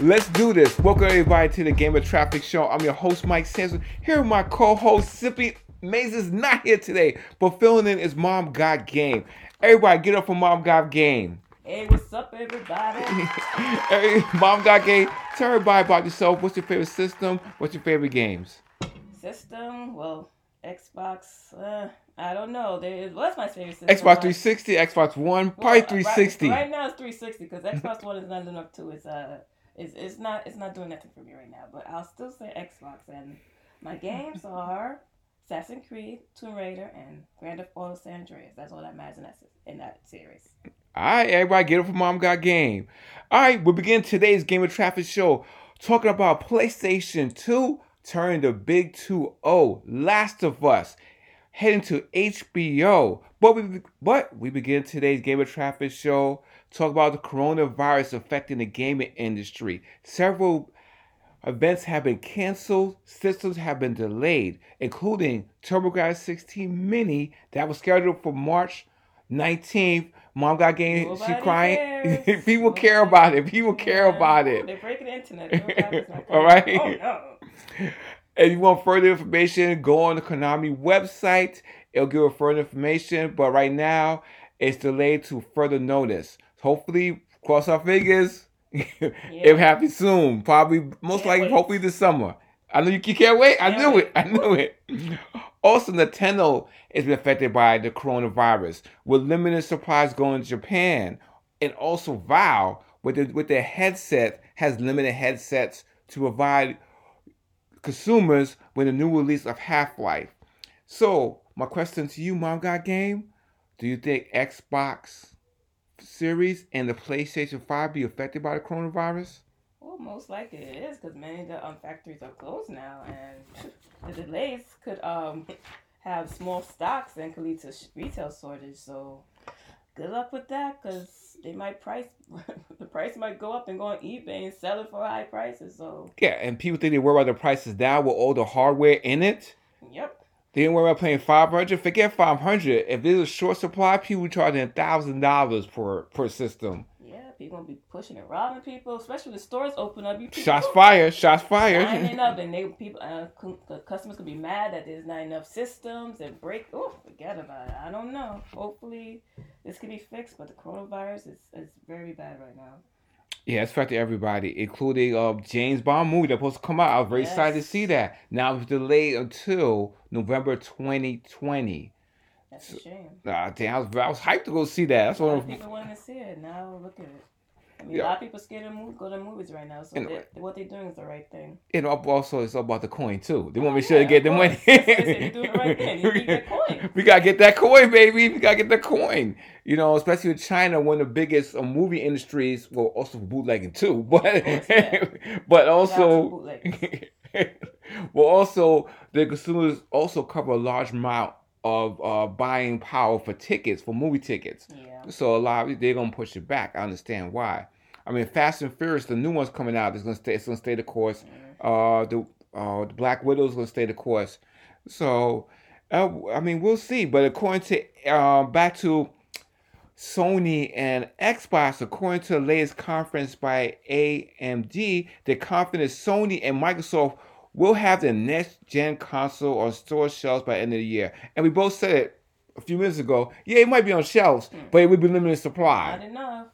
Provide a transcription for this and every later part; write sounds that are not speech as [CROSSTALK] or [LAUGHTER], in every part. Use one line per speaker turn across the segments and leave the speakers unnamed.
Let's do this. Welcome everybody to the Game of Traffic Show. I'm your host, Mike Sampson. Here with my co-host, Sippy Maze is not here today, but filling in is Mom Got Game. Everybody get up for Mom Got Game.
Hey, what's up, everybody? [LAUGHS]
Hey, Mom Got Game. Tell everybody about yourself. What's your favorite system? What's your favorite games?
System, well, Xbox. Uh, I don't know. There is what's my favorite system?
Xbox 360, Xbox One, probably
Well,
360.
Right, right now it's 360 because Xbox One is not enough to it's uh it's, it's not it's not doing nothing for me right now. But I'll still say Xbox and my games [LAUGHS] are Assassin's Creed, Tomb Raider, and Grand Theft Auto San Andreas. That's all that matters in that in that series.
All right, everybody, get up for Mom Got Game. All right, we begin today's Game of Traffic show talking about PlayStation 2 turning the big 2-0, Last of Us, heading to HBO. But we, but we begin today's Game of Traffic show talk about the coronavirus affecting the gaming industry. Several events have been canceled, systems have been delayed, including TurboGrafx 16 Mini that was scheduled for March 19th. Mom got game. She crying. [LAUGHS] People care about it. People care
Yeah.
about it.
They're breaking the internet. Real graphics not
All right.
Oh no.
If you want further information, go on the Konami website. It'll give you further information. But right now, it's delayed to further notice. Hopefully, cross our fingers. [LAUGHS] It'll happen soon. Probably, most likely,
wait.
hopefully this summer. I know you, you can't wait. I knew it. I knew it. Also, Nintendo has been affected by the coronavirus, with limited supplies going to Japan, and also Valve with the, with their headset has limited headsets to provide consumers with a new release of Half Life. So, my question to you, Mom Got Game, do you think Xbox Series and the PlayStation 5 be affected by the coronavirus?
Well, most likely it is because many of the um, factories are closed now, and [LAUGHS] the delays could um [LAUGHS] have small stocks and could lead to retail shortage. So, good luck with that because they might price [LAUGHS] the price might go up and go on eBay and sell it for high prices. So,
Yeah, and people think they worry about the prices now with all the hardware in it.
yep,
They didn't worry about paying five hundred. Forget five hundred. If there's a short supply, people charging thousand dollars per per system.
yeah, people gonna be pushing and robbing people, especially when the stores open up. You people
Shots fired! Shots fired!
lining up, [LAUGHS] and they people uh, the customers could be mad that there's not enough systems and break. Oh, forget about it. I don't know. Hopefully, this can be fixed, but the coronavirus is, is very bad right now.
Yeah, it's affected everybody, including uh, James Bond movie that's supposed to come out. I was very excited to see that. Now it's delayed until November 2020.
That's a shame.
Uh, damn, I was, I was hyped to go see that. That's what
of people wanting to see it. Now look at it. I mean,
Yeah.
a lot of people scared to move, go to movies right now. So
And-
they- what they're doing is the right thing.
and also it's all about the coin too. They want to
Oh,
make sure
yeah,
they get the money.
course. That's what I said. You're doing the right thing. You [LAUGHS] need that coin.
we gotta get that coin, baby. We gotta get the coin. You know, especially with China, one of the biggest uh, movie industries. Well, also bootlegging too, [LAUGHS] but
course, yeah. [LAUGHS]
but
Shout out to
also well, also the consumers also cover a large amount of uh, buying power for tickets for movie tickets.
Yeah.
So a lot of, they're gonna push it back. I understand why. I mean, Fast and Furious, the new one's coming out. It's gonna stay. It's gonna stay the course. Uh, the uh, the Black Widow's gonna stay the course. So, uh, I mean, we'll see. But according to uh, back to Sony and Xbox, according to the latest conference by AMD, they're confident Sony and Microsoft will have the next gen console on store shelves by the end of the year. And we both said it a few minutes ago. Yeah, it might be on shelves, hmm. but it would be limited supply.
Not enough.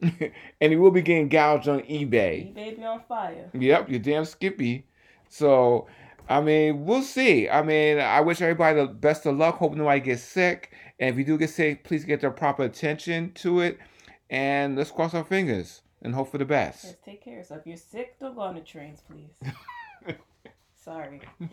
[LAUGHS]
and it will be getting gouged on eBay.
eBay be on fire.
Yep, you're damn skippy. So, I mean, we'll see. I mean, I wish everybody the best of luck. Hope nobody gets sick. And if you do get sick, please get the proper attention to it. And let's cross our fingers and hope for the best.
Just take care of yourself. If you're sick, don't go on the trains, please. [LAUGHS] Sorry. [LAUGHS]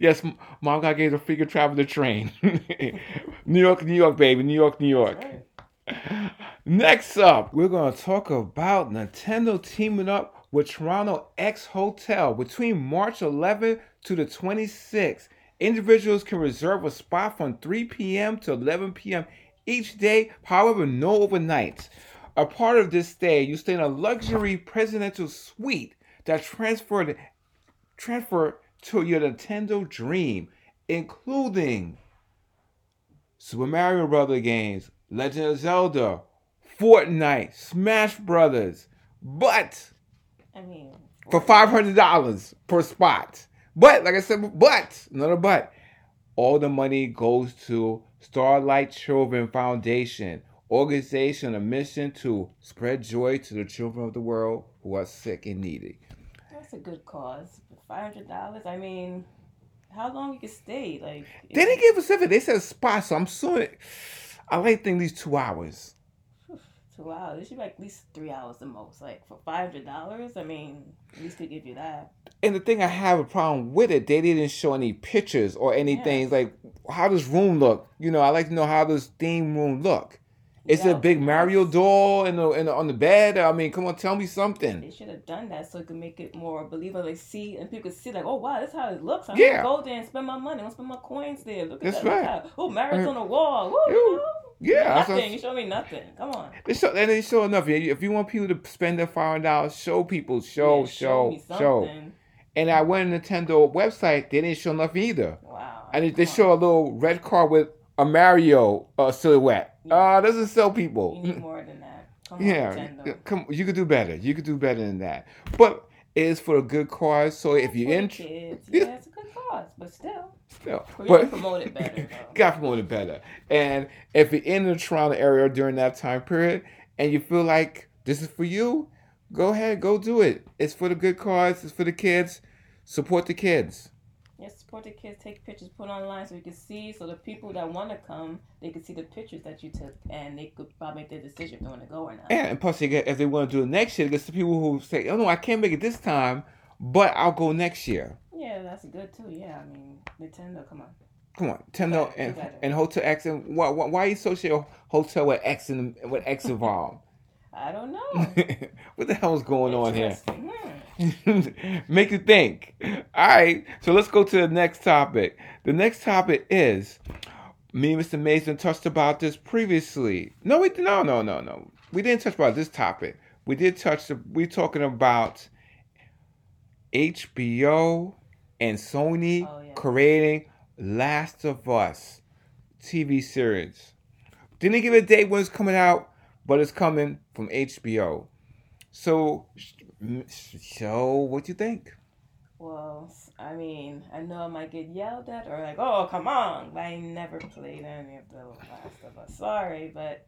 Yes, mom got gave the figure travel the train. [LAUGHS] New York, New York, baby. New York, New York.
Right. [LAUGHS]
Next up, we're going to talk about Nintendo teaming up with Toronto X Hotel between March 11th to the 26th. Individuals can reserve a spot from 3 p.m. to 11 p.m. each day, however, no overnights. A part of this stay, you stay in a luxury presidential suite that transferred transfer to your Nintendo dream, including Super Mario Brother games, Legend of Zelda, Fortnite, Smash Brothers. But
I mean,
for five hundred dollars per spot. But like I said, but another but, all the money goes to Starlight Children Foundation, organization a mission to spread joy to the children of the world who are sick and needy.
That's a good cause. Five hundred dollars. I mean, how long you can stay? Like
They didn't give Pacific. They said spot, so I'm suing. I like think these two hours. [SIGHS]
two hours. It should be like at least three hours the most. Like for five hundred dollars. I mean, at least they give you that.
And the thing I have a problem with it, they didn't show any pictures or anything
Yeah.
like how does room look. You know, I like to know how does theme room look. Is it a big Mario doll in the, in the on the bed? I mean, come on, tell me something.
They should have done that so it could make it more believable. Like see, and people could see like, oh wow, that's how it looks. I'm
Yeah.
gonna go there and spend my money. I'm gonna spend my coins there. Look at
That's
that.
right.
Oh, Mario's
uh,
on the wall. You know?
Yeah,
nothing. You show me nothing. Come on.
They show and they show enough. If you want people to spend their five hundred dollars, show people, show,
Yeah,
show,
me
show. And I went on Nintendo website, they didn't show enough either.
Wow.
And they, they show a little red car with a Mario uh, silhouette.
Yeah.
Uh, doesn't sell people.
You need more than that. Come on,
Yeah,
Nintendo.
come. You could do better. You could do better than that. But it is for a good cause. So if you're in,
kids,
Yeah.
yeah, it's a good cause, but still,
still,
we
but
promote it better. [LAUGHS]
Got to promote it better. And if you're in the Toronto area during that time period, and you feel like this is for you, go ahead, go do it. It's for the good cause. It's for the kids. Support the kids.
Yes, support the kids, take pictures, put online so we can see, so the people that want to come, they can see the pictures that you took, and they could probably make their decision if they want to go or not.
And, and plus, get, if they want to do it next year, there's the people who say, "Oh no, I can't make it this time, but I'll go next year."
Yeah, that's good too. Yeah, I mean, Nintendo, come on.
Come on, Nintendo and, and Hotel X and why, why, why you associate hotel with X and with X involved? [LAUGHS]
I don't know. [LAUGHS]
what the hell is going on here?
Hmm. [LAUGHS]
Make you think. All right, so let's go to the next topic. The next topic is me and Mr. Mason touched about this previously. No, we no no no no. We didn't touch about this topic. We did touch. we're talking about HBO and Sony
Oh, yeah.
creating Last of Us TV series. Didn't give a date when it's coming out, but it's coming from HBO. So, so what do you think?
Well, I mean, I know I might get yelled at or like, oh, come on. But I never played any of the Last of Us. Sorry, but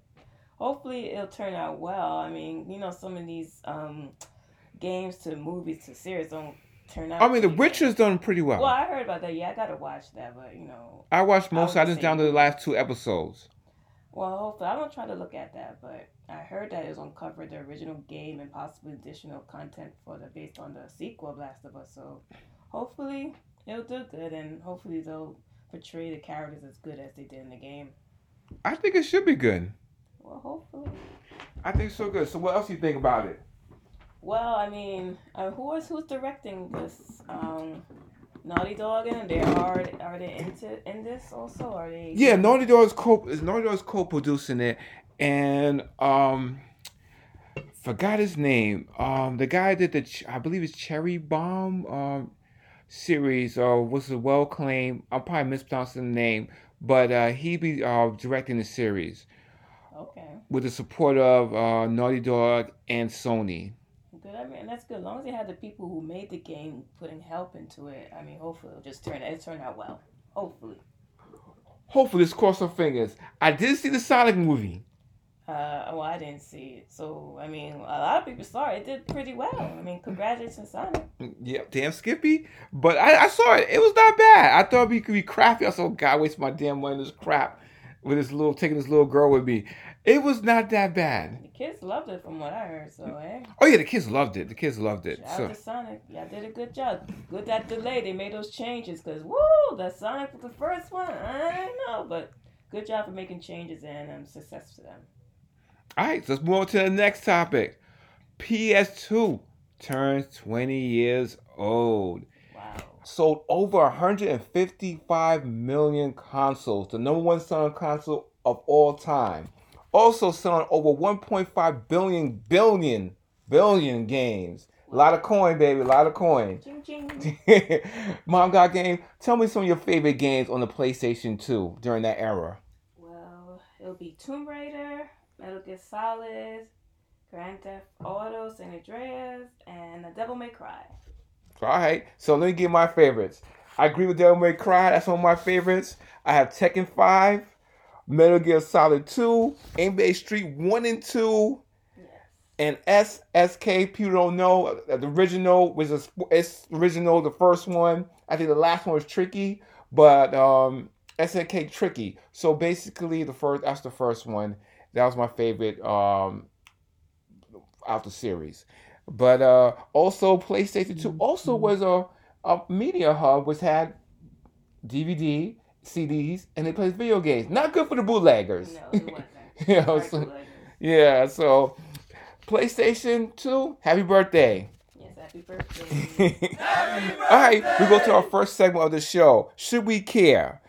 hopefully it'll turn out well. I mean, you know, some of these um, games to movies to series don't turn out.
I mean, The. Witcher's done pretty well.
Well, I heard about that. Yeah, I gotta watch that, but you know,
I watched most.
I
I just down to the last two episodes.
Well, hopefully I don't try to look at that, but I heard that it was uncovered the original game and possibly additional content for the based on the sequel of Last of Us. So hopefully it'll do good, and hopefully they'll portray the characters as good as they did in the game.
I think it should be good.
Well, hopefully.
I think so good. So, what else do you think about it?
Well, I mean, uh, who is who's directing this? Um, Naughty Dog, and they are are they into in this also? Are they?
Yeah, Naughty Dog is co is Naughty Dog is co-producing it, and um, forgot his name. Um, the guy did the Ch- I believe it's Cherry Bomb um series or was a well claimed. I'm probably mispronouncing the name, but uh, he be uh directing the series
Okay.
with the support of uh, Naughty Dog and Sony.
Good. I mean, that's good. As long as they had the people who made the game putting help into it. I mean, hopefully it'll just turn it turn out well. Hopefully.
Hopefully, let's cross our fingers. I did see the Sonic movie.
Uh, well, I didn't see it, so I mean, a lot of people saw it. It did pretty well. I mean, congratulations, Sonic.
Yep, damn Skippy. But I, I saw it. It was not bad. I thought it could be crappy. I said, oh, God, waste my damn money on this crap with this little, taking this little girl with me. It was not that bad.
The kids loved it, from what I heard. So, hey,
Oh, yeah, the kids loved it. The kids loved it.
shout
So,
out to Sonic. Y'all did a good job. Good that delay. They made those changes because woo, that Sonic was the first one. I know, but good job for making changes and um, success to them.
all right, so let's move on to the next topic. PS2 turns 20 years old.
Wow.
sold over 155 million consoles, the number one selling console of all time. Also selling over 1.5 billion billion billion games. A lot of coin, baby, a lot of coin.
Ching ching. [LAUGHS]
Mom got game. Tell me some of your favorite games on the PlayStation 2 during that era.
Well, it'll be Tomb Raider, Metal Gear Solid, Grand Theft Auto, San Andreas, and The Devil May Cry.
All right, so let me give my favorites. I agree with Devil May Cry. That's one of my favorites. I have Tekken 5, Metal Gear Solid 2, NBA Street 1 and 2,
Yes.
and SSX. People don't know uh, the original was a it's original. The first one, I think the last one was tricky, but um, SSX tricky. So basically, the first that's the first one. That was my favorite um, out the series. But uh, also PlayStation Two also was a, a media hub which had DVD, CDs, and they played video games. Not good for the bootleggers.
No, it wasn't. [LAUGHS]
you know, so-
bootleggers.
yeah, so PlayStation 2, happy birthday.
Yes, happy birthday. [LAUGHS]
All right, we go to our first segment of the show. Should we care?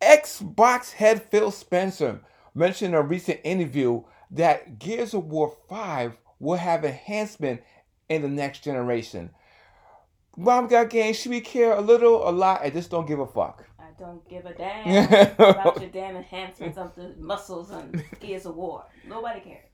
Xbox head Phil Spencer mentioned in a recent interview that Gears of War 5 will have enhancement in the next generation. Mom got games, Should we care a little, a lot? I just don't give a fuck.
Don't give a damn [LAUGHS] about your damn enhancements of the muscles and [LAUGHS] Gears of War. Nobody cares.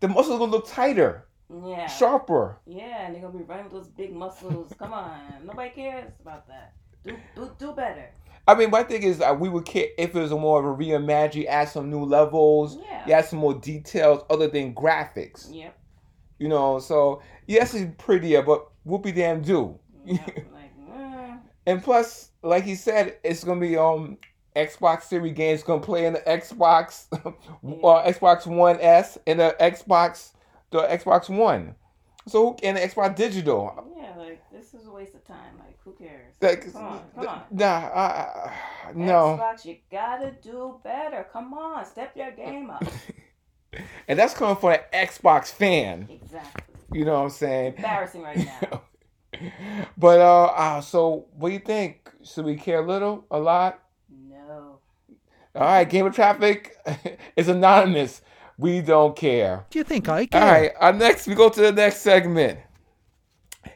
The muscles gonna look tighter,
Yeah.
sharper.
Yeah, and they're gonna be running those big muscles. Come on, nobody cares about that. Do do do better.
I mean, my thing is that we would care if it was a more of a reimagine, add some new levels,
Yeah.
you add some more details other than graphics.
Yep.
You know, so yes, it's prettier, but whoopie damn do.
yep. [LAUGHS] like, mm,
And plus, like he said, it's gonna be um Xbox Series games gonna play in the Xbox, [LAUGHS] uh, Xbox One S and the Xbox, the Xbox One. So and the Xbox Digital.
yeah, like this is a waste of time. Like, who cares?
Like,
Come on, come on.
Nah, I, I, no.
Xbox, you gotta do better. Come on, step your game up. [LAUGHS]
And that's coming from an Xbox fan.
exactly.
You know what I'm saying?
Embarrassing right now. [LAUGHS]
but uh, uh, so what do you think? Should we care a little, a lot?
No.
All right, Game of Traffic [LAUGHS] is anonymous. We don't care.
Do you think I care?
All right, uh, next we go to the next segment.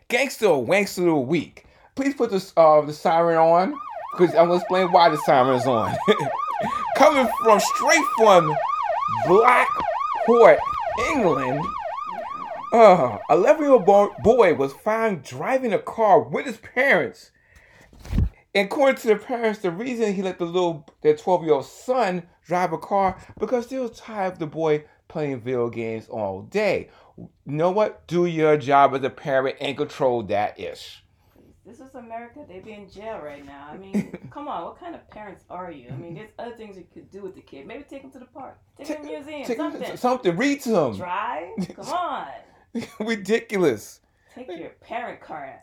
Gangster or Wankster of the Week. Please put this uh the siren on because I'm gonna explain why the siren is on. [LAUGHS] Coming from straight from Blackpool, England. Uh, 11 year old boy was found driving a car with his parents. And according to the parents, the reason he let the little, their 12 year old son drive a car because they was tired of the boy playing video games all day. You know what? Do your job as a parent and control that ish.
This is America. They be in jail right now. I mean, [LAUGHS] come on. What kind of parents are you? I mean, there's other things you could do with the kid. Maybe take him to the park. Take him to the museum.
Take
something.
something, read to him.
Drive. [LAUGHS] Come on.
Ridiculous.
Take your parent car.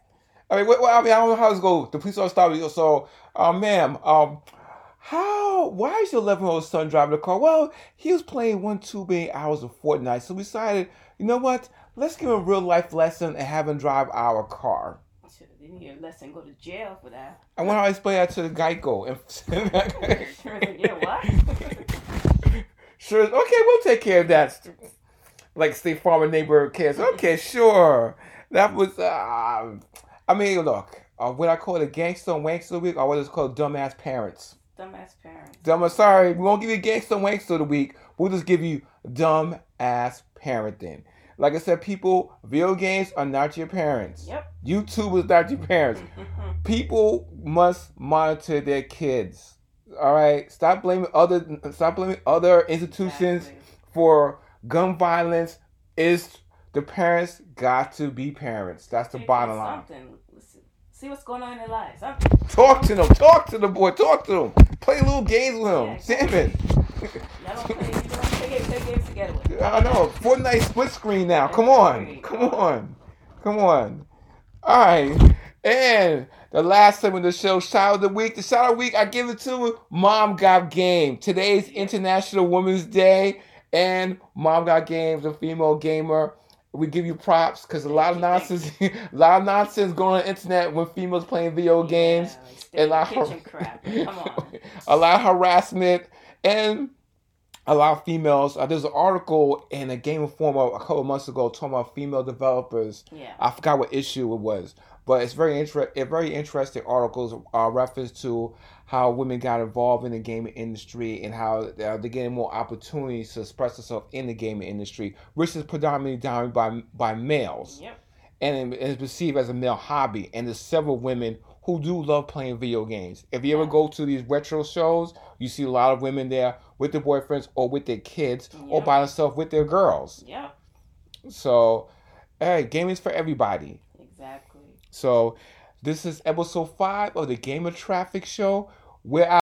I mean, what, I mean, I don't know how this goes. The police officer stopped me. So, uh, ma'am, um, how? Why is your 11 year old son driving the car? Well, he was playing one, two billion hours of Fortnite. So we decided, you know what? Let's give him a real life lesson and have him drive our car.
Need a lesson. Go to jail for that.
I wonder how I explain that to the Geico. And [LAUGHS]
Sure, yeah, what?
sure, okay, we'll take care of that. Like State Farm and neighbor cares. Okay, sure. That was. Uh, I mean, look. Uh, what I call it a gangster and wankster of the week, or what is called dumbass parents.
Dumbass parents.
Dumb. Sorry, we won't give you gangster and wankster of the week. We'll just give you dumb ass parenting. Like I said, people, video games are not your parents.
Yep.
YouTube is not your parents. [LAUGHS] People must monitor their kids. All right, stop blaming other stop blaming other institutions
Exactly.
for gun violence. Is the parents got to be parents? That's the bottom line.
Something. See what's going on in their lives.
Talk to them. Talk to the boy. Talk to them. Play little games with him.
Yeah,
Damn it.
Y'all don't play, don't play, games- play games together with.
I know. Fortnite split screen now. Come on. Come on. Come on. All right. And the last segment of the show, shout of the week. The shout of the week, I give it to Mom Got Game. Today's International Women's Day, and Mom Got Game, the female gamer. We give you props because a lot of nonsense, [LAUGHS] a lot of nonsense going on the internet when females playing video games.
Yeah, stay
a lot
kitchen
of
crap. Come on. [LAUGHS]
a lot of harassment and a lot of females. Uh, there's an article in a Game Informer a couple months ago talking about female developers.
Yeah.
I forgot what issue it was, but it's very inter- a very interesting articles uh, reference to how women got involved in the gaming industry and how uh, they're getting more opportunities to express themselves in the gaming industry, which is predominantly dominated by by males
Yep.
and it- it's perceived as a male hobby. And there's several women who do love playing video games. If you ever go to these retro shows, you see a lot of women there with their boyfriends or with their kids or by themselves with their girls.
Yep.
So, hey, gaming's for everybody.
Exactly.
So, this is episode five of the Gamer Traffic Show. We're